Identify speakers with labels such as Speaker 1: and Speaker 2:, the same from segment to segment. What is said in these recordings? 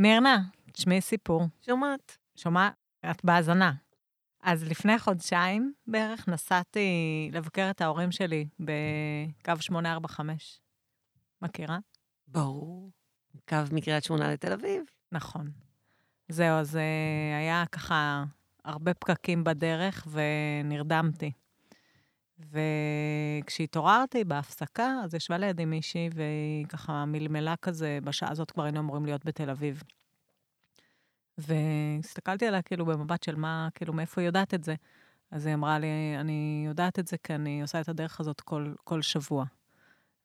Speaker 1: מירנה, תשמעי סיפור.
Speaker 2: שומעת.
Speaker 1: שומע? את בהאזנה. אז לפני חודשיים בערך נסעתי לבקר את ההורים שלי בקו 845. מכירה?
Speaker 2: ברור. קו מקריית שמונה לתל אביב.
Speaker 1: נכון. זהו, אז uh, היה ככה הרבה פקקים בדרך ונרדמתי. וכשהתעוררתי בהפסקה, אז ישבה לידי מישהי והיא ככה מלמלה כזה, בשעה הזאת כבר היינו אמורים להיות בתל אביב. והסתכלתי עליה כאילו במבט של מה, כאילו, מאיפה היא יודעת את זה. אז היא אמרה לי, אני יודעת את זה כי אני עושה את הדרך הזאת כל, כל שבוע.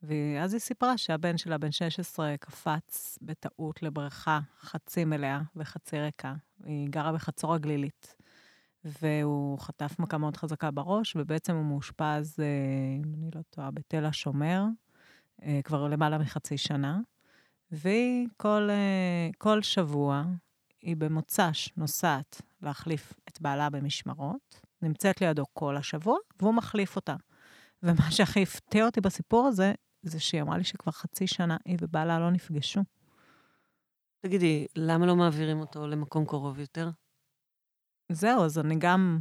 Speaker 1: ואז היא סיפרה שהבן שלה, בן 16, קפץ בטעות לבריכה חצי מלאה וחצי ריקה. היא גרה בחצור הגלילית. והוא חטף מכה מאוד חזקה בראש, ובעצם הוא מאושפז, אה, אם אני לא טועה, בתל השומר, אה, כבר למעלה מחצי שנה. והיא כל, אה, כל שבוע, היא במוצ"ש נוסעת להחליף את בעלה במשמרות, נמצאת לידו כל השבוע, והוא מחליף אותה. ומה שהכי הפתיע אותי בסיפור הזה, זה שהיא אמרה לי שכבר חצי שנה היא ובעלה לא נפגשו.
Speaker 2: תגידי, למה לא מעבירים אותו למקום קרוב יותר?
Speaker 1: זהו, אז אני גם,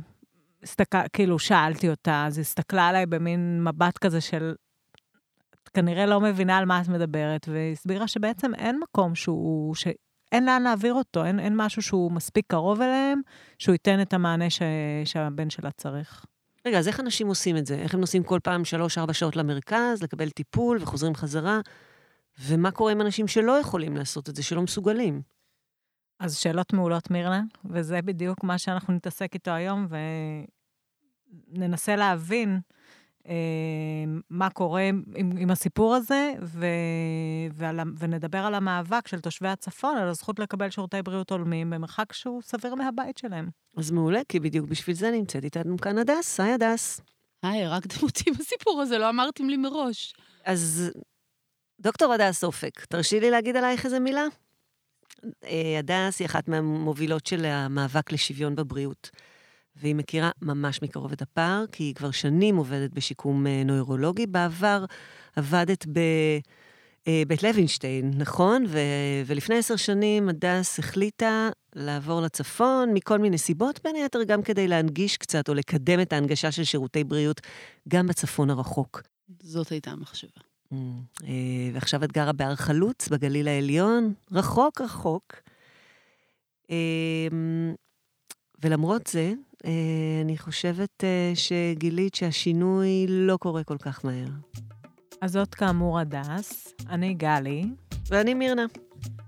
Speaker 1: הסתכל, כאילו, שאלתי אותה, אז היא הסתכלה עליי במין מבט כזה של, את כנראה לא מבינה על מה את מדברת, והיא הסבירה שבעצם אין מקום שהוא, שאין לאן להעביר אותו, אין, אין משהו שהוא מספיק קרוב אליהם, שהוא ייתן את המענה ש, שהבן שלה צריך.
Speaker 2: רגע, אז איך אנשים עושים את זה? איך הם נוסעים כל פעם שלוש-ארבע שעות למרכז, לקבל טיפול וחוזרים חזרה? ומה קורה עם אנשים שלא יכולים לעשות את זה, שלא מסוגלים?
Speaker 1: אז שאלות מעולות, מירנה, וזה בדיוק מה שאנחנו נתעסק איתו היום, וננסה להבין אה, מה קורה עם, עם הסיפור הזה, ו, ועל, ונדבר על המאבק של תושבי הצפון, על הזכות לקבל שירותי בריאות הולמים במרחק שהוא סביר מהבית שלהם.
Speaker 2: אז מעולה, כי בדיוק בשביל זה נמצאת איתנו כאן הדס. היי, הדס.
Speaker 3: היי, הרגתם אותי בסיפור הזה, לא אמרתם לי מראש.
Speaker 2: אז דוקטור הדס אופק, תרשי לי להגיד עלייך איזה מילה? אה, הדס היא אחת מהמובילות של המאבק לשוויון בבריאות. והיא מכירה ממש מקרוב את הפער, כי היא כבר שנים עובדת בשיקום אה, נוירולוגי. בעבר עבדת בבית אה, לוינשטיין, נכון? ו- ולפני עשר שנים הדס החליטה לעבור לצפון מכל מיני סיבות, בין היתר גם כדי להנגיש קצת או לקדם את ההנגשה של שירותי בריאות גם בצפון הרחוק.
Speaker 3: זאת הייתה המחשבה.
Speaker 2: אה, ועכשיו את גרה בהר חלוץ, בגליל העליון, רחוק רחוק. אה, ולמרות זה, אה, אני חושבת שגילית שהשינוי לא קורה כל כך מהר.
Speaker 1: אז זאת כאמור הדס, אני גלי.
Speaker 2: ואני מירנה.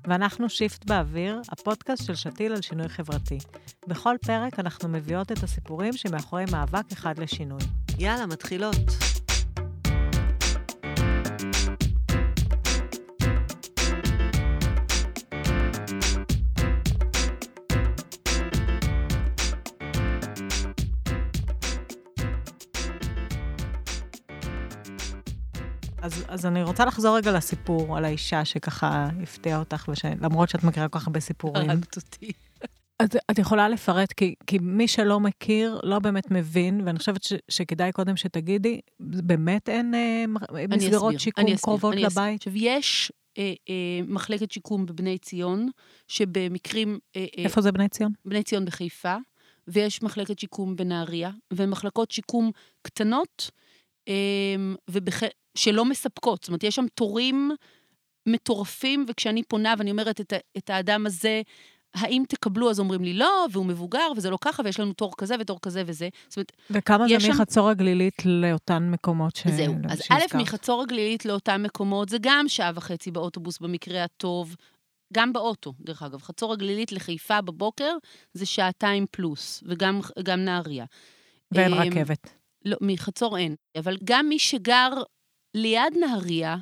Speaker 1: ואנחנו Shift באוויר, הפודקאסט של שתיל על שינוי חברתי. בכל פרק אנחנו מביאות את הסיפורים שמאחורי מאבק אחד לשינוי.
Speaker 2: יאללה, מתחילות.
Speaker 1: אז, אז אני רוצה לחזור רגע לסיפור על האישה שככה הפתיעה אותך, וש... למרות שאת מכירה כל כך הרבה סיפורים.
Speaker 3: הרגת אותי.
Speaker 1: את, את יכולה לפרט, כי, כי מי שלא מכיר, לא באמת מבין, ואני חושבת ש, שכדאי קודם שתגידי, באמת אין אה, מסגרות שיקום קרובות לבית?
Speaker 3: עכשיו, יש אה, אה, מחלקת שיקום בבני ציון, שבמקרים...
Speaker 1: אה, אה איפה זה בני ציון?
Speaker 3: בני ציון בחיפה, ויש מחלקת שיקום בנהריה, ומחלקות שיקום קטנות, אה, ובח... שלא מספקות. זאת אומרת, יש שם תורים מטורפים, וכשאני פונה ואני אומרת את, את האדם הזה, האם תקבלו? אז אומרים לי לא, והוא מבוגר, וזה לא ככה, ויש לנו תור כזה ותור כזה וזה. זאת אומרת,
Speaker 1: וכמה זה מחצור הגלילית לאותן מקומות ש...
Speaker 3: זהו. אז א', מחצור הגלילית לאותן מקומות, זה גם שעה וחצי באוטובוס במקרה הטוב, גם באוטו, דרך אגב. חצור הגלילית לחיפה בבוקר זה שעתיים פלוס, וגם נהריה.
Speaker 1: ואין אמ, רכבת.
Speaker 3: לא, מחצור אין. אבל גם מי שגר ליד נהריה,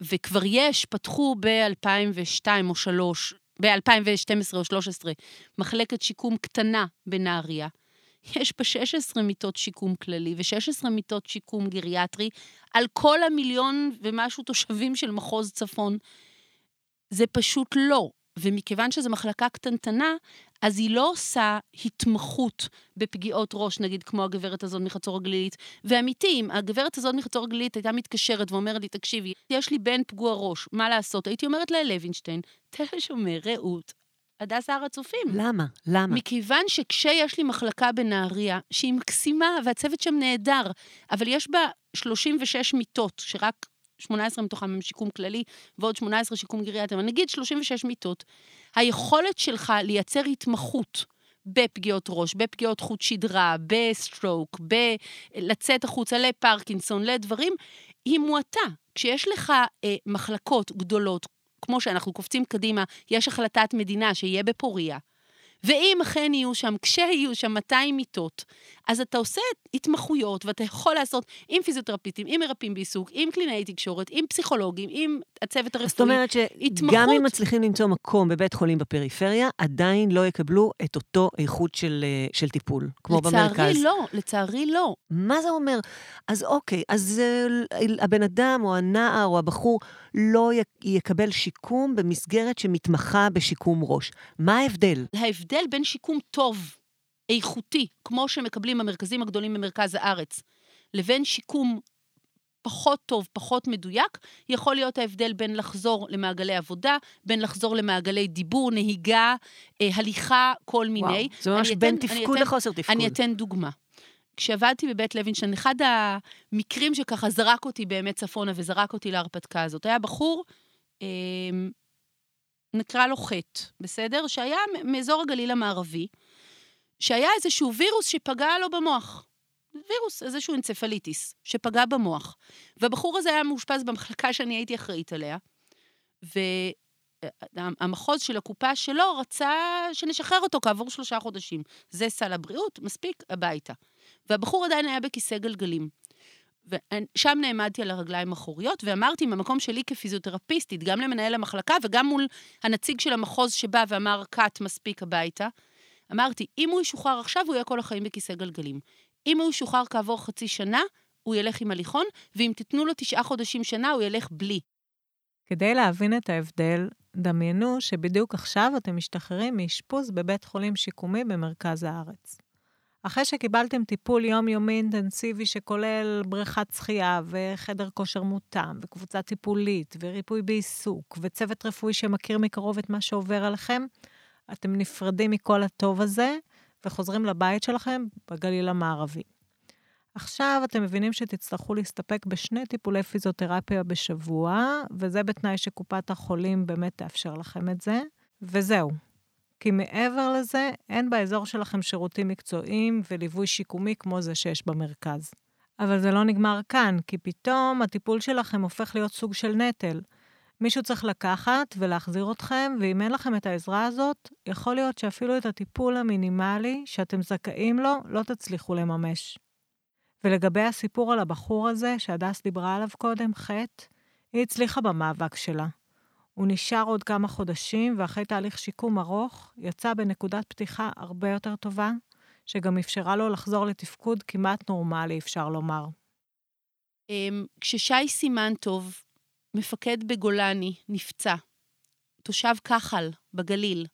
Speaker 3: וכבר יש, פתחו ב-2002 או 3, ב-2012 או 2013, מחלקת שיקום קטנה בנהריה. יש בה 16 מיטות שיקום כללי ו-16 מיטות שיקום גריאטרי על כל המיליון ומשהו תושבים של מחוז צפון. זה פשוט לא. ומכיוון שזו מחלקה קטנטנה, אז היא לא עושה התמחות בפגיעות ראש, נגיד כמו הגברת הזאת מחצור הגלילית. ואמיתי, אם הגברת הזאת מחצור הגלילית הייתה מתקשרת ואומרת לי, תקשיבי, יש לי בן פגוע ראש, מה לעשות? הייתי אומרת ללוינשטיין, תל השומר, רעות, הדס הר הצופים.
Speaker 2: למה? למה?
Speaker 3: מכיוון שכשיש לי מחלקה בנהריה, שהיא מקסימה והצוות שם נהדר, אבל יש בה 36 מיטות, שרק 18 מתוכם הם שיקום כללי, ועוד 18 שיקום גריאטרי, אבל נגיד 36 מיטות, היכולת שלך לייצר התמחות בפגיעות ראש, בפגיעות חוט שדרה, ב stroke, בלצאת החוצה לפרקינסון, לדברים, היא מועטה. כשיש לך אה, מחלקות גדולות, כמו שאנחנו קופצים קדימה, יש החלטת מדינה שיהיה בפוריה, ואם אכן יהיו שם, כשיהיו שם 200 מיטות, אז אתה עושה התמחויות, ואתה יכול לעשות עם פיזיותרפיסטים, עם מרפאים בעיסוק, עם קלינאי תקשורת, עם פסיכולוגים, עם הצוות הרפואי.
Speaker 2: זאת אומרת שגם אם מצליחים למצוא מקום בבית חולים בפריפריה, עדיין לא יקבלו את אותו איכות של, אה, של טיפול, כמו
Speaker 3: לצערי
Speaker 2: במרכז.
Speaker 3: לצערי לא, לצערי לא.
Speaker 2: מה זה אומר? אז אוקיי, אז uh, הבן אדם או הנער או הבחור לא יקבל שיקום במסגרת שמתמחה בשיקום ראש. מה ההבדל?
Speaker 3: ההבדל בין שיקום טוב איכותי, כמו שמקבלים המרכזים הגדולים במרכז הארץ, לבין שיקום פחות טוב, פחות מדויק, יכול להיות ההבדל בין לחזור למעגלי עבודה, בין לחזור למעגלי דיבור, נהיגה, אה, הליכה, כל מיני. וואו,
Speaker 2: זה ממש בין תפקוד לחוסר תפקוד.
Speaker 3: אני אתן דוגמה. כשעבדתי בבית לוינשטיין, אחד המקרים שככה זרק אותי באמת צפונה וזרק אותי להרפתקה הזאת, היה בחור, אה, נקרא לו חטא, בסדר? שהיה מאזור הגליל המערבי, שהיה איזשהו וירוס שפגע לו במוח. וירוס, איזשהו אנצפליטיס, שפגע במוח. והבחור הזה היה מאושפז במחלקה שאני הייתי אחראית עליה, והמחוז של הקופה שלו רצה שנשחרר אותו כעבור שלושה חודשים. זה סל הבריאות, מספיק, הביתה. והבחור עדיין היה בכיסא גלגלים. ושם נעמדתי על הרגליים האחוריות, ואמרתי מהמקום שלי כפיזיותרפיסטית, גם למנהל המחלקה וגם מול הנציג של המחוז שבא ואמר, קאט, מספיק הביתה, אמרתי, אם הוא ישוחרר עכשיו, הוא יהיה כל החיים בכיסא גלגלים. אם הוא ישוחרר כעבור חצי שנה, הוא ילך עם הליכון, ואם תיתנו לו תשעה חודשים שנה, הוא ילך בלי.
Speaker 1: כדי להבין את ההבדל, דמיינו שבדיוק עכשיו אתם משתחררים מאשפוז בבית חולים שיקומי במרכז הארץ. אחרי שקיבלתם טיפול יומיומי אינטנסיבי שכולל בריכת שחייה וחדר כושר מותאם, וקבוצה טיפולית, וריפוי בעיסוק, וצוות רפואי שמכיר מקרוב את מה שעובר עליכם, אתם נפרדים מכל הטוב הזה וחוזרים לבית שלכם בגליל המערבי. עכשיו אתם מבינים שתצטרכו להסתפק בשני טיפולי פיזיותרפיה בשבוע, וזה בתנאי שקופת החולים באמת תאפשר לכם את זה, וזהו. כי מעבר לזה, אין באזור שלכם שירותים מקצועיים וליווי שיקומי כמו זה שיש במרכז. אבל זה לא נגמר כאן, כי פתאום הטיפול שלכם הופך להיות סוג של נטל. מישהו צריך לקחת ולהחזיר אתכם, ואם אין לכם את העזרה הזאת, יכול להיות שאפילו את הטיפול המינימלי שאתם זכאים לו, לא תצליחו לממש. ולגבי הסיפור על הבחור הזה, שהדס דיברה עליו קודם, חטא, היא הצליחה במאבק שלה. הוא נשאר עוד כמה חודשים, ואחרי תהליך שיקום ארוך, יצא בנקודת פתיחה הרבה יותר טובה, שגם אפשרה לו לחזור לתפקוד כמעט נורמלי, אפשר לומר.
Speaker 3: אמ, כששי סימן טוב מפקד בגולני, נפצע. תושב כחל, בגליל.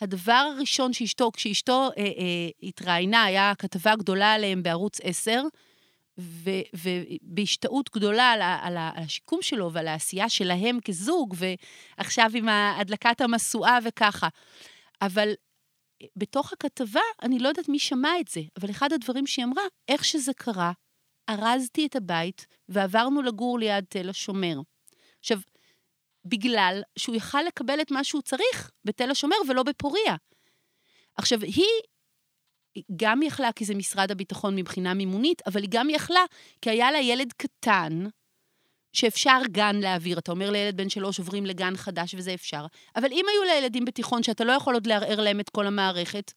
Speaker 3: הדבר הראשון שאשתו, כשאשתו אה, אה, התראיינה, היה כתבה גדולה עליהם בערוץ 10, ובהשתאות גדולה על, על, על השיקום שלו ועל העשייה שלהם כזוג, ועכשיו עם הדלקת המשואה וככה. אבל אה, בתוך הכתבה, אני לא יודעת מי שמע את זה, אבל אחד הדברים שהיא אמרה, איך שזה קרה, ארזתי את הבית ועברנו לגור ליד תל השומר. עכשיו, בגלל שהוא יכל לקבל את מה שהוא צריך בתל השומר ולא בפוריה. עכשיו, היא גם יכלה כי זה משרד הביטחון מבחינה מימונית, אבל היא גם יכלה כי היה לה ילד קטן, שאפשר גן להעביר. אתה אומר לילד בן שלוש עוברים לגן חדש וזה אפשר. אבל אם היו לילדים בתיכון שאתה לא יכול עוד לערער להם את כל המערכת,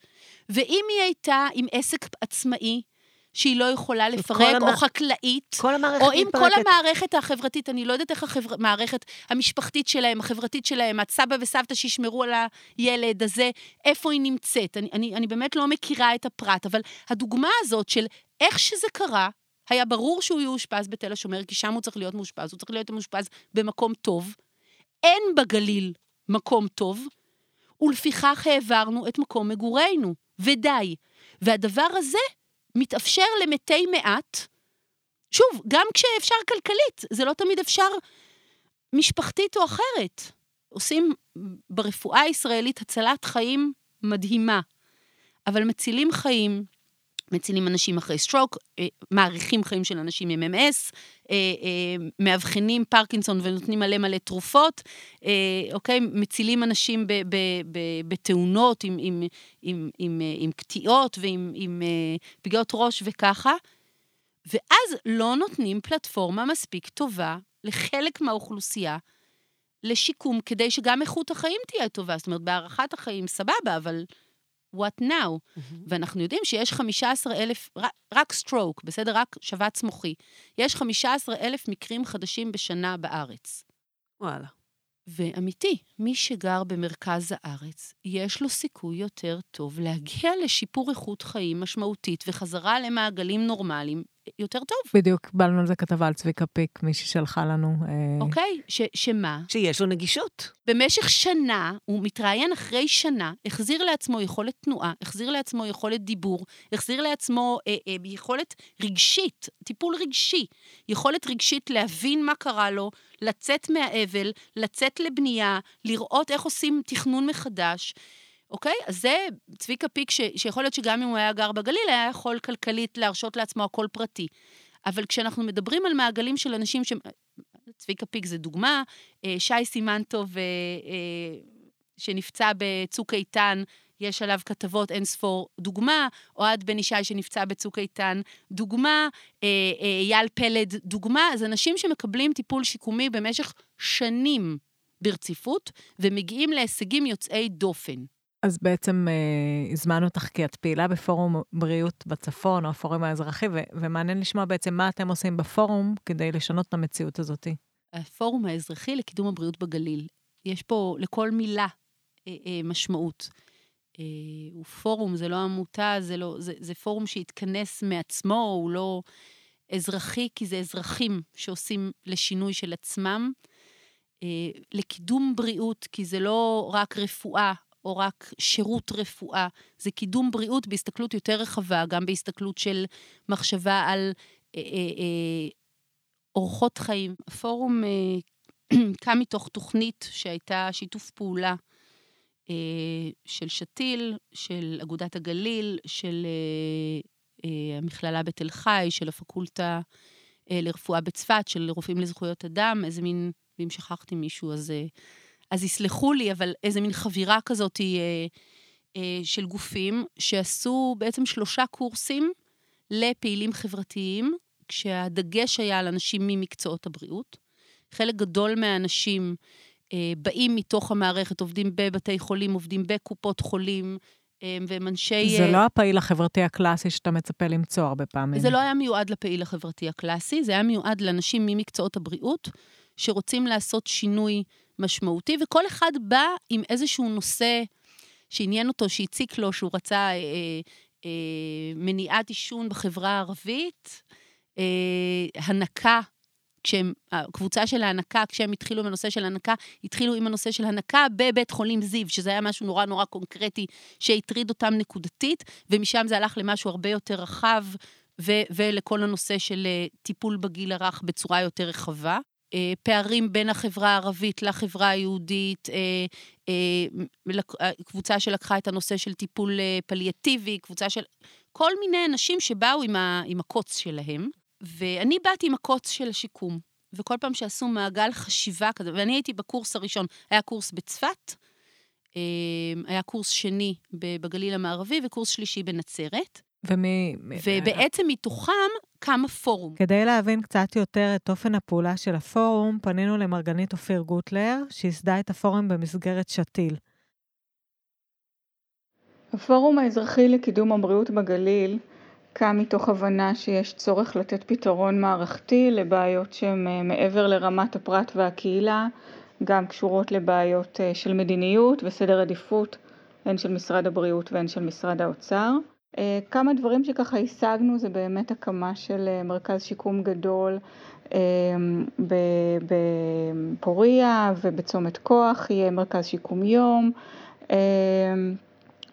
Speaker 3: ואם היא הייתה עם עסק עצמאי, שהיא לא יכולה לפרק, המ... או חקלאית.
Speaker 2: כל המערכת
Speaker 3: או אם כל המערכת החברתית, אני לא יודעת איך המערכת המשפחתית שלהם, החברתית שלהם, הסבא וסבתא שישמרו על הילד הזה, איפה היא נמצאת. אני, אני, אני באמת לא מכירה את הפרט, אבל הדוגמה הזאת של איך שזה קרה, היה ברור שהוא יאושפז בתל השומר, כי שם הוא צריך להיות מאושפז, הוא צריך להיות מאושפז במקום טוב. אין בגליל מקום טוב. ולפיכך העברנו את מקום מגורינו, ודי. והדבר הזה מתאפשר למתי מעט, שוב, גם כשאפשר כלכלית, זה לא תמיד אפשר משפחתית או אחרת. עושים ברפואה הישראלית הצלת חיים מדהימה, אבל מצילים חיים, מצילים אנשים אחרי סטרוק, אה, מאריכים חיים של אנשים עם MS, אה, אה, מאבחנים פרקינסון ונותנים מלא מלא תרופות, אוקיי? מצילים אנשים בתאונות עם, עם, עם, עם, עם קטיעות ועם עם פגיעות ראש וככה, ואז לא נותנים פלטפורמה מספיק טובה לחלק מהאוכלוסייה לשיקום, כדי שגם איכות החיים תהיה טובה. זאת אומרת, בהארכת החיים סבבה, אבל what now? Mm-hmm. ואנחנו יודעים שיש 15 אלף, רק, רק stroke, בסדר? רק שבץ מוחי. יש 15 אלף מקרים חדשים בשנה בארץ.
Speaker 2: וואלה.
Speaker 3: ואמיתי, מי שגר במרכז הארץ, יש לו סיכוי יותר טוב להגיע לשיפור איכות חיים משמעותית וחזרה למעגלים נורמליים יותר טוב.
Speaker 1: בדיוק, קיבלנו על זה כתבה על צביקה פיק, מי ששלחה לנו.
Speaker 3: אה, אוקיי, ש, שמה?
Speaker 2: שיש לו נגישות.
Speaker 3: במשך שנה, הוא מתראיין אחרי שנה, החזיר לעצמו יכולת תנועה, החזיר לעצמו יכולת דיבור, החזיר לעצמו אה, אה, יכולת רגשית, טיפול רגשי, יכולת רגשית להבין מה קרה לו, לצאת מהאבל, לצאת לבנייה, לראות איך עושים תכנון מחדש. אוקיי? אז זה צביקה פיק, ש, שיכול להיות שגם אם הוא היה גר בגליל, היה יכול כלכלית להרשות לעצמו הכל פרטי. אבל כשאנחנו מדברים על מעגלים של אנשים ש... צביקה פיק זה דוגמה, אה, שי סימנטוב, אה, אה, שנפצע בצוק איתן, יש עליו כתבות אין ספור דוגמה, אוהד בן ישי שנפצע בצוק איתן, דוגמה, אייל פלד, דוגמה, אז אנשים שמקבלים טיפול שיקומי במשך שנים ברציפות, ומגיעים להישגים יוצאי דופן.
Speaker 1: אז בעצם אה, הזמנו אותך כי את פעילה בפורום בריאות בצפון, או הפורום האזרחי, ו- ומעניין לשמוע בעצם מה אתם עושים בפורום כדי לשנות את המציאות הזאת.
Speaker 3: הפורום האזרחי לקידום הבריאות בגליל. יש פה לכל מילה אה, אה, משמעות. אה, הוא פורום, זה לא עמותה, זה, לא, זה, זה פורום שהתכנס מעצמו, הוא לא אזרחי, כי זה אזרחים שעושים לשינוי של עצמם. אה, לקידום בריאות, כי זה לא רק רפואה או רק שירות רפואה, זה קידום בריאות בהסתכלות יותר רחבה, גם בהסתכלות של מחשבה על אה, אה, אה, אורחות חיים. הפורום קם מתוך תוכנית שהייתה שיתוף פעולה של שתיל, של אגודת הגליל, של המכללה בתל חי, של הפקולטה אה, לרפואה בצפת, של רופאים לזכויות אדם, איזה מין, ואם שכחתי מישהו, אז... אה, אז יסלחו לי, אבל איזה מין חבירה כזאת אה, אה, של גופים שעשו בעצם שלושה קורסים לפעילים חברתיים, כשהדגש היה על אנשים ממקצועות הבריאות. חלק גדול מהאנשים אה, באים מתוך המערכת, עובדים בבתי חולים, עובדים בקופות חולים, אה, והם אנשי...
Speaker 1: זה לא הפעיל החברתי הקלאסי שאתה מצפה למצוא הרבה פעמים.
Speaker 3: זה לא היה מיועד לפעיל החברתי הקלאסי, זה היה מיועד לאנשים ממקצועות הבריאות, שרוצים לעשות שינוי משמעותי, וכל אחד בא עם איזשהו נושא שעניין אותו, שהציק לו, שהוא רצה אה, אה, מניעת עישון בחברה הערבית, אה, הנקה. כשהם, הקבוצה של ההנקה, כשהם התחילו עם הנושא של הנקה, התחילו עם הנושא של הנקה בבית חולים זיו, שזה היה משהו נורא נורא קונקרטי שהטריד אותם נקודתית, ומשם זה הלך למשהו הרבה יותר רחב, ו- ולכל הנושא של אה, טיפול בגיל הרך בצורה יותר רחבה. אה, פערים בין החברה הערבית לחברה היהודית, אה, אה, קבוצה שלקחה את הנושא של טיפול פליאטיבי, קבוצה של... כל מיני אנשים שבאו עם, ה, עם הקוץ שלהם, ואני באתי עם הקוץ של השיקום. וכל פעם שעשו מעגל חשיבה כזה, ואני הייתי בקורס הראשון, היה קורס בצפת, היה קורס שני בגליל המערבי וקורס שלישי בנצרת.
Speaker 1: ומי...
Speaker 3: ובעצם מתוכם קם הפורום.
Speaker 1: כדי להבין קצת יותר את אופן הפעולה של הפורום, פנינו למרגנית אופיר גוטלר, שייסדה את הפורום במסגרת שתיל.
Speaker 4: הפורום האזרחי לקידום הבריאות בגליל קם מתוך הבנה שיש צורך לתת פתרון מערכתי לבעיות שהן אה, מעבר לרמת הפרט והקהילה, גם קשורות לבעיות אה, של מדיניות וסדר עדיפות, הן של משרד הבריאות והן של משרד האוצר. אה, כמה דברים שככה השגנו זה באמת הקמה של אה, מרכז שיקום גדול אה, בפוריה ובצומת כוח יהיה מרכז שיקום יום,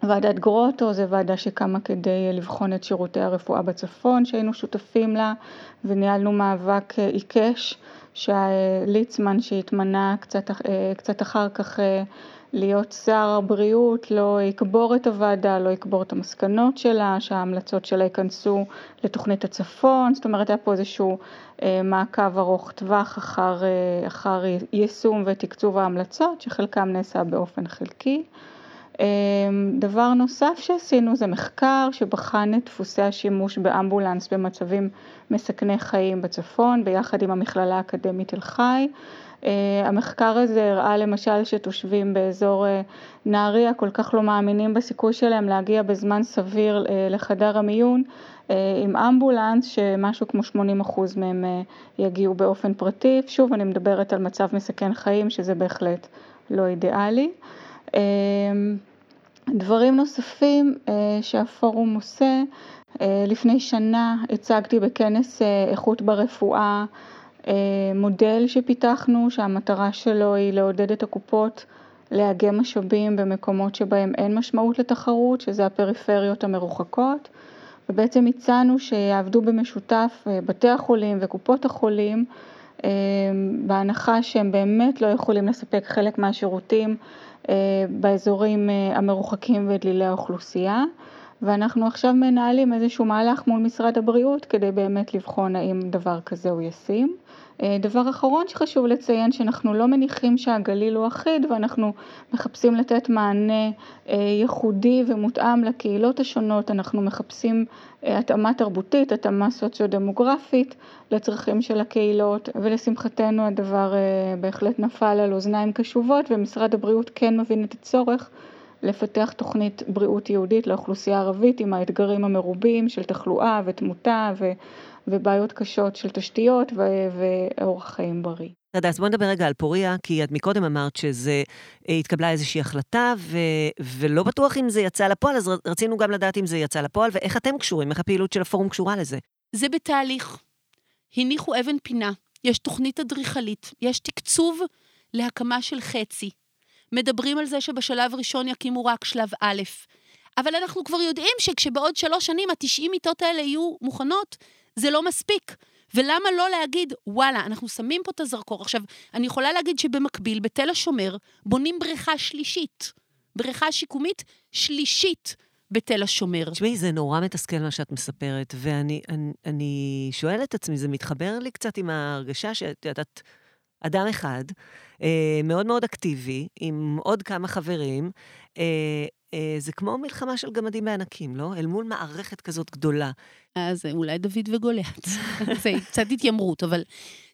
Speaker 4: ועדת גרוטו זו ועדה שקמה כדי לבחון את שירותי הרפואה בצפון שהיינו שותפים לה וניהלנו מאבק עיקש שליצמן שהתמנה קצת, קצת אחר כך להיות שר הבריאות לא יקבור את הוועדה, לא יקבור את המסקנות שלה, שההמלצות שלה ייכנסו לתוכנית הצפון, זאת אומרת היה פה איזשהו מעקב ארוך טווח אחר, אחר יישום ותקצוב ההמלצות שחלקם נעשה באופן חלקי. דבר נוסף שעשינו זה מחקר שבחן את דפוסי השימוש באמבולנס במצבים מסכני חיים בצפון ביחד עם המכללה האקדמית תל חי. המחקר הזה הראה למשל שתושבים באזור נהריה כל כך לא מאמינים בסיכוי שלהם להגיע בזמן סביר לחדר המיון עם אמבולנס שמשהו כמו 80% מהם יגיעו באופן פרטי. שוב אני מדברת על מצב מסכן חיים שזה בהחלט לא אידיאלי. דברים נוספים שהפורום עושה, לפני שנה הצגתי בכנס איכות ברפואה מודל שפיתחנו שהמטרה שלו היא לעודד את הקופות לאגם משאבים במקומות שבהם אין משמעות לתחרות, שזה הפריפריות המרוחקות, ובעצם הצענו שיעבדו במשותף בתי החולים וקופות החולים בהנחה שהם באמת לא יכולים לספק חלק מהשירותים באזורים המרוחקים ודלילי האוכלוסייה ואנחנו עכשיו מנהלים איזשהו מהלך מול משרד הבריאות כדי באמת לבחון האם דבר כזה הוא ישים. דבר אחרון שחשוב לציין שאנחנו לא מניחים שהגליל הוא אחיד ואנחנו מחפשים לתת מענה ייחודי ומותאם לקהילות השונות, אנחנו מחפשים התאמה תרבותית, התאמה סוציו-דמוגרפית לצרכים של הקהילות ולשמחתנו הדבר בהחלט נפל על אוזניים קשובות ומשרד הבריאות כן מבין את הצורך לפתח תוכנית בריאות יהודית לאוכלוסייה הערבית עם האתגרים המרובים של תחלואה ותמותה ו... ובעיות קשות של תשתיות ואורח חיים בריא.
Speaker 2: תודה, אז בוא נדבר רגע על פוריה, כי את מקודם אמרת שזה התקבלה איזושהי החלטה, ו, ולא בטוח אם זה יצא לפועל, אז רצינו גם לדעת אם זה יצא לפועל, ואיך אתם קשורים, איך הפעילות של הפורום קשורה לזה.
Speaker 3: זה בתהליך. הניחו אבן פינה, יש תוכנית אדריכלית, יש תקצוב להקמה של חצי. מדברים על זה שבשלב ראשון יקימו רק שלב א', אבל אנחנו כבר יודעים שכשבעוד שלוש שנים ה-90 מיטות האלה יהיו מוכנות, זה לא מספיק. ולמה לא להגיד, וואלה, אנחנו שמים פה את הזרקור. עכשיו, אני יכולה להגיד שבמקביל, בתל השומר, בונים בריכה שלישית. בריכה שיקומית שלישית בתל השומר.
Speaker 2: תשמעי, זה נורא מתסכל מה שאת מספרת, ואני אני, אני שואלת את עצמי, זה מתחבר לי קצת עם ההרגשה שאת יודעת, אדם אחד, אה, מאוד מאוד אקטיבי, עם עוד כמה חברים, אה, אה, זה כמו מלחמה של גמדים בענקים, לא? אל מול מערכת כזאת גדולה.
Speaker 3: אז אולי דוד וגוליית. זה קצת התיימרות, אבל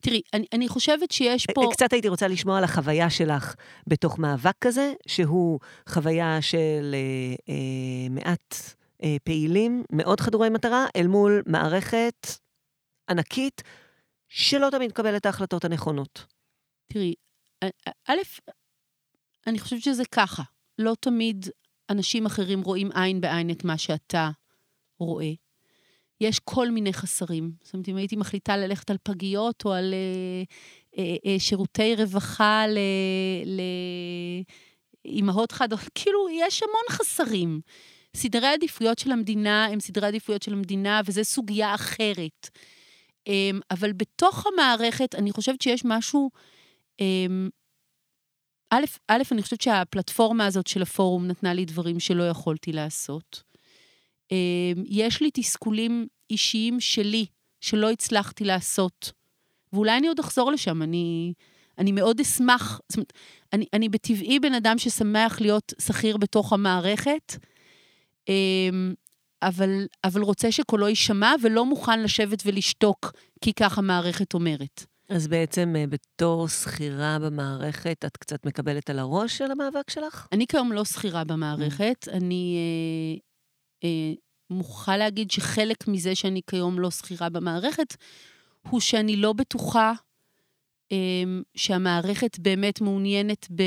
Speaker 3: תראי, אני, אני חושבת שיש פה...
Speaker 2: קצת הייתי רוצה לשמוע על החוויה שלך בתוך מאבק כזה, שהוא חוויה של אה, אה, מעט אה, פעילים, מאוד חדורי מטרה, אל מול מערכת ענקית, שלא תמיד מקבלת את ההחלטות הנכונות.
Speaker 3: תראי, א', אני חושבת שזה ככה. לא תמיד אנשים אחרים רואים עין בעין את מה שאתה רואה. יש כל מיני חסרים. זאת אומרת, אם הייתי מחליטה ללכת על פגיות או על אה, אה, אה, שירותי רווחה לאימהות חד... כאילו, יש המון חסרים. סדרי העדיפויות של המדינה הם סדרי העדיפויות של המדינה, וזו סוגיה אחרת. אה, אבל בתוך המערכת, אני חושבת שיש משהו... אה, א', א', אני חושבת שהפלטפורמה הזאת של הפורום נתנה לי דברים שלא יכולתי לעשות. אמ, יש לי תסכולים אישיים שלי, שלא הצלחתי לעשות. ואולי אני עוד אחזור לשם, אני, אני מאוד אשמח, זאת אומרת, אני, אני בטבעי בן אדם ששמח להיות שכיר בתוך המערכת, אמ, אבל, אבל רוצה שקולו יישמע ולא מוכן לשבת ולשתוק, כי כך המערכת אומרת.
Speaker 2: אז בעצם אה, בתור שכירה במערכת, את קצת מקבלת על הראש של המאבק שלך?
Speaker 3: אני כיום לא שכירה במערכת. Mm. אני אה, אה, מוכרחה להגיד שחלק מזה שאני כיום לא שכירה במערכת, הוא שאני לא בטוחה אה, שהמערכת באמת מעוניינת ב,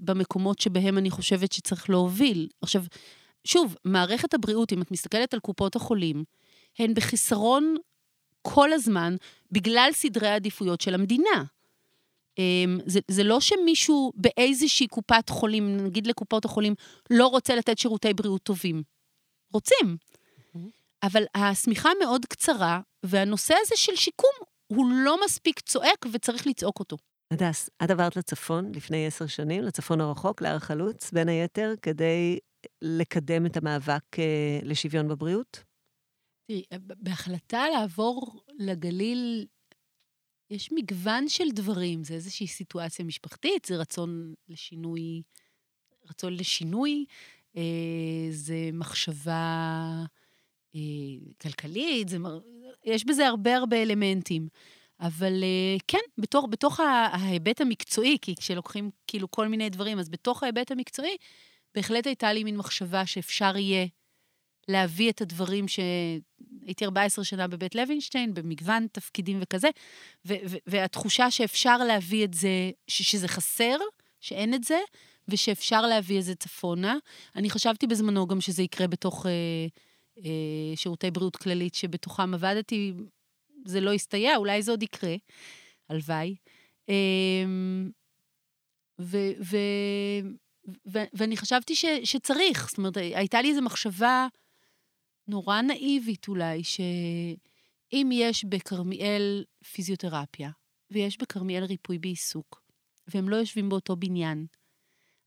Speaker 3: במקומות שבהם אני חושבת שצריך להוביל. עכשיו, שוב, מערכת הבריאות, אם את מסתכלת על קופות החולים, הן בחיסרון כל הזמן בגלל סדרי העדיפויות של המדינה. אמ, זה, זה לא שמישהו באיזושהי קופת חולים, נגיד לקופות החולים, לא רוצה לתת שירותי בריאות טובים. רוצים. אבל השמיכה מאוד קצרה, והנושא הזה של שיקום הוא לא מספיק צועק וצריך לצעוק אותו.
Speaker 2: הדס, את עברת לצפון לפני עשר שנים, לצפון הרחוק, להר חלוץ, בין היתר, כדי לקדם את המאבק אה, לשוויון בבריאות?
Speaker 3: תראי, בהחלטה לעבור לגליל, יש מגוון של דברים. זה איזושהי סיטואציה משפחתית, זה רצון לשינוי, רצון לשינוי, אה, זה מחשבה אה, כלכלית, זה, יש בזה הרבה הרבה אלמנטים. אבל אה, כן, בתוך, בתוך ההיבט המקצועי, כי כשלוקחים כאילו כל מיני דברים, אז בתוך ההיבט המקצועי, בהחלט הייתה לי מין מחשבה שאפשר יהיה להביא את הדברים שהייתי 14 שנה בבית לוינשטיין, במגוון תפקידים וכזה, ו- ו- והתחושה שאפשר להביא את זה, ש- שזה חסר, שאין את זה, ושאפשר להביא את זה צפונה. אני חשבתי בזמנו גם שזה יקרה בתוך אה, אה, שירותי בריאות כללית, שבתוכם עבדתי, זה לא יסתייע, אולי זה עוד יקרה, הלוואי. אה, ו- ו- ו- ואני חשבתי ש- שצריך, זאת אומרת, הייתה לי איזו מחשבה נורא נאיבית אולי, שאם יש בכרמיאל פיזיותרפיה, ויש בכרמיאל ריפוי בעיסוק, והם לא יושבים באותו בניין,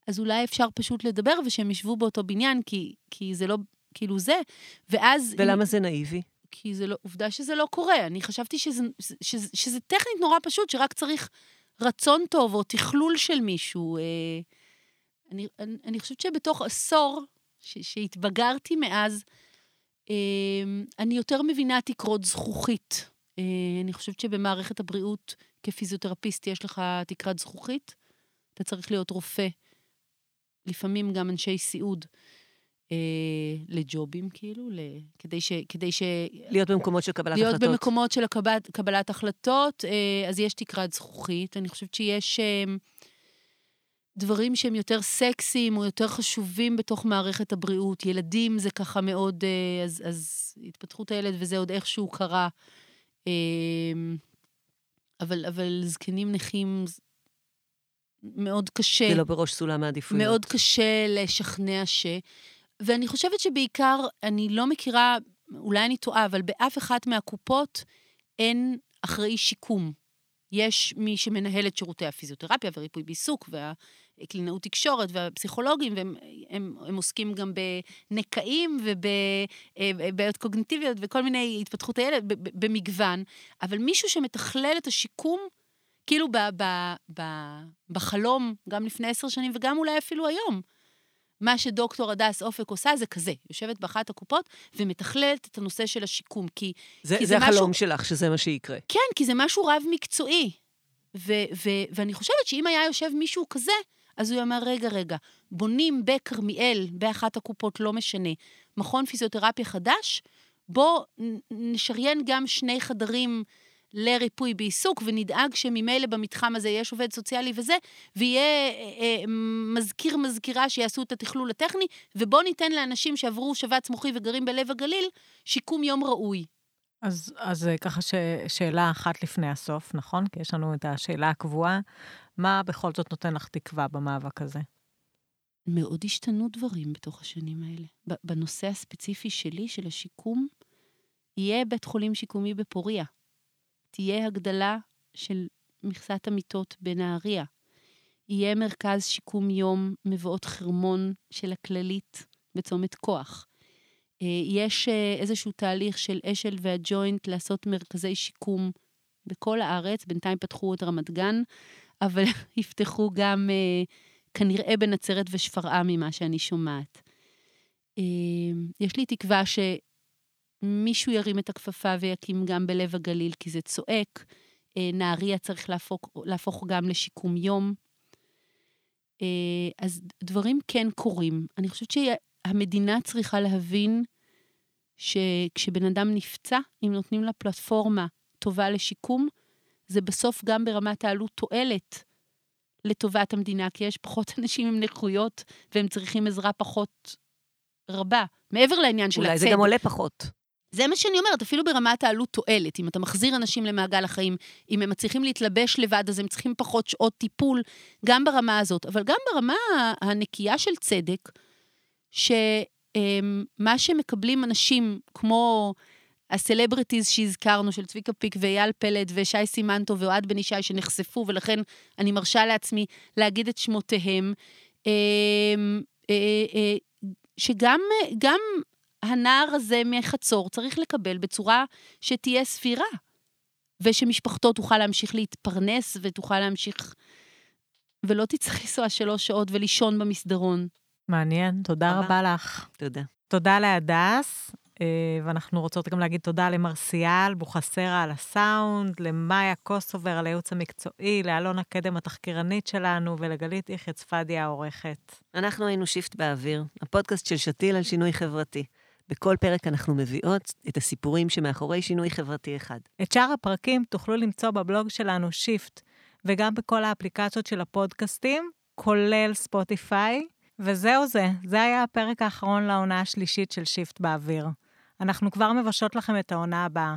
Speaker 3: אז אולי אפשר פשוט לדבר ושהם ישבו באותו בניין, כי, כי זה לא, כאילו זה, ואז...
Speaker 2: ולמה אם... זה נאיבי?
Speaker 3: כי זה לא, עובדה שזה לא קורה. אני חשבתי שזה, שזה, שזה, שזה טכנית נורא פשוט, שרק צריך רצון טוב או תכלול של מישהו. אה, אני, אני, אני חושבת שבתוך עשור ש, שהתבגרתי מאז, אני יותר מבינה תקרות זכוכית. אה, אני חושבת שבמערכת הבריאות, כפיזיותרפיסט, יש לך תקרת זכוכית. אתה צריך להיות רופא, לפעמים גם אנשי סיעוד, אה, לג'ובים, כאילו, ל... כדי ש... כדי ש...
Speaker 2: להיות במקומות של קבלת
Speaker 3: להיות
Speaker 2: החלטות.
Speaker 3: להיות במקומות של קבלת, קבלת החלטות, אה, אז יש תקרת זכוכית. אני חושבת שיש... אה, דברים שהם יותר סקסיים או יותר חשובים בתוך מערכת הבריאות. ילדים זה ככה מאוד, אה, אז, אז התפתחות הילד וזה עוד איכשהו קרה. אמ, אבל, אבל זקנים נכים מאוד קשה.
Speaker 2: זה לא בראש סולם העדיפויות.
Speaker 3: מאוד קשה לשכנע ש... ואני חושבת שבעיקר, אני לא מכירה, אולי אני טועה, אבל באף אחת מהקופות אין אחראי שיקום. יש מי שמנהל את שירותי הפיזיותרפיה וריפוי בעיסוק והקלינאות תקשורת והפסיכולוגים, והם הם, הם עוסקים גם בנקעים ובבעיות קוגניטיביות וכל מיני התפתחות הילד במגוון, אבל מישהו שמתכלל את השיקום, כאילו ב, ב, ב, בחלום, גם לפני עשר שנים וגם אולי אפילו היום. מה שדוקטור הדס אופק עושה זה כזה, יושבת באחת הקופות ומתכללת את הנושא של השיקום, כי,
Speaker 2: זה,
Speaker 3: כי
Speaker 2: זה, זה החלום משהו... שלך, שזה מה שיקרה.
Speaker 3: כן, כי זה משהו רב-מקצועי. ו- ו- ואני חושבת שאם היה יושב מישהו כזה, אז הוא אמר, רגע, רגע, בונים בכרמיאל, באחת הקופות, לא משנה, מכון פיזיותרפיה חדש, בוא נשריין גם שני חדרים לריפוי בעיסוק, ונדאג שממילא במתחם הזה יש עובד סוציאלי וזה, ויהיה אה, אה, מזכיר, מזכירה שיעשו את התכלול הטכני, ובואו ניתן לאנשים שעברו שבץ מוחי וגרים בלב הגליל, שיקום יום ראוי.
Speaker 1: אז, אז ככה ש, שאלה אחת לפני הסוף, נכון? כי יש לנו את השאלה הקבועה. מה בכל זאת נותן לך תקווה במאבק הזה?
Speaker 3: מאוד השתנו דברים בתוך השנים האלה. בנושא הספציפי שלי, של השיקום, יהיה בית חולים שיקומי בפוריה. תהיה הגדלה של מכסת המיטות בנהריה. יהיה מרכז שיקום יום מבואות חרמון של הכללית בצומת כוח. יש איזשהו תהליך של אשל והג'וינט לעשות מרכזי שיקום בכל הארץ, בינתיים פתחו את רמת גן, אבל יפתחו גם כנראה בנצרת ושפרעם ממה שאני שומעת. יש לי תקווה שמישהו ירים את הכפפה ויקים גם בלב הגליל, כי זה צועק. נהריה צריך להפוך, להפוך גם לשיקום יום. אז דברים כן קורים. אני חושבת שהמדינה צריכה להבין שכשבן אדם נפצע, אם נותנים לה פלטפורמה טובה לשיקום, זה בסוף גם ברמת העלות תועלת לטובת המדינה, כי יש פחות אנשים עם נכויות והם צריכים עזרה פחות רבה, מעבר לעניין של הצד.
Speaker 2: אולי זה גם עולה פחות.
Speaker 3: זה מה שאני אומרת, אפילו ברמת העלות תועלת. אם אתה מחזיר אנשים למעגל החיים, אם הם מצליחים להתלבש לבד, אז הם צריכים פחות שעות טיפול, גם ברמה הזאת. אבל גם ברמה הנקייה של צדק, שמה שמקבלים אנשים כמו הסלבריטיז שהזכרנו, של צביקה פיק ואייל פלד ושי סימנטו ואוהד בן ישי, שנחשפו, ולכן אני מרשה לעצמי להגיד את שמותיהם, אה, אה, שגם הנער הזה מחצור צריך לקבל בצורה שתהיה סבירה, ושמשפחתו תוכל להמשיך להתפרנס ותוכל להמשיך, ולא תצטרך לנסוע שלוש שעות ולישון במסדרון.
Speaker 1: מעניין, תודה רבה, רבה לך.
Speaker 2: תודה.
Speaker 1: תודה להדס, אה, ואנחנו רוצות גם להגיד תודה למרסיאל בוכסרה על הסאונד, למאיה קוסובר על הייעוץ המקצועי, לאלונה קדם התחקירנית שלנו, ולגלית יחיא צפדיה העורכת.
Speaker 2: אנחנו היינו Shift באוויר, הפודקאסט של שתיל על שינוי חברתי. בכל פרק אנחנו מביאות את הסיפורים שמאחורי שינוי חברתי אחד.
Speaker 1: את שאר הפרקים תוכלו למצוא בבלוג שלנו Shift, וגם בכל האפליקציות של הפודקאסטים, כולל ספוטיפיי. וזהו זה, זה היה הפרק האחרון לעונה השלישית של Shift באוויר. אנחנו כבר מבשלות לכם את העונה הבאה.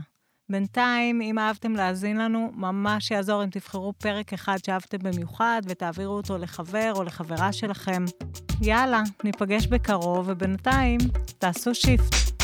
Speaker 1: בינתיים, אם אהבתם להאזין לנו, ממש יעזור אם תבחרו פרק אחד שאהבתם במיוחד ותעבירו אותו לחבר או לחברה שלכם. יאללה, ניפגש בקרוב, ובינתיים, תעשו shift.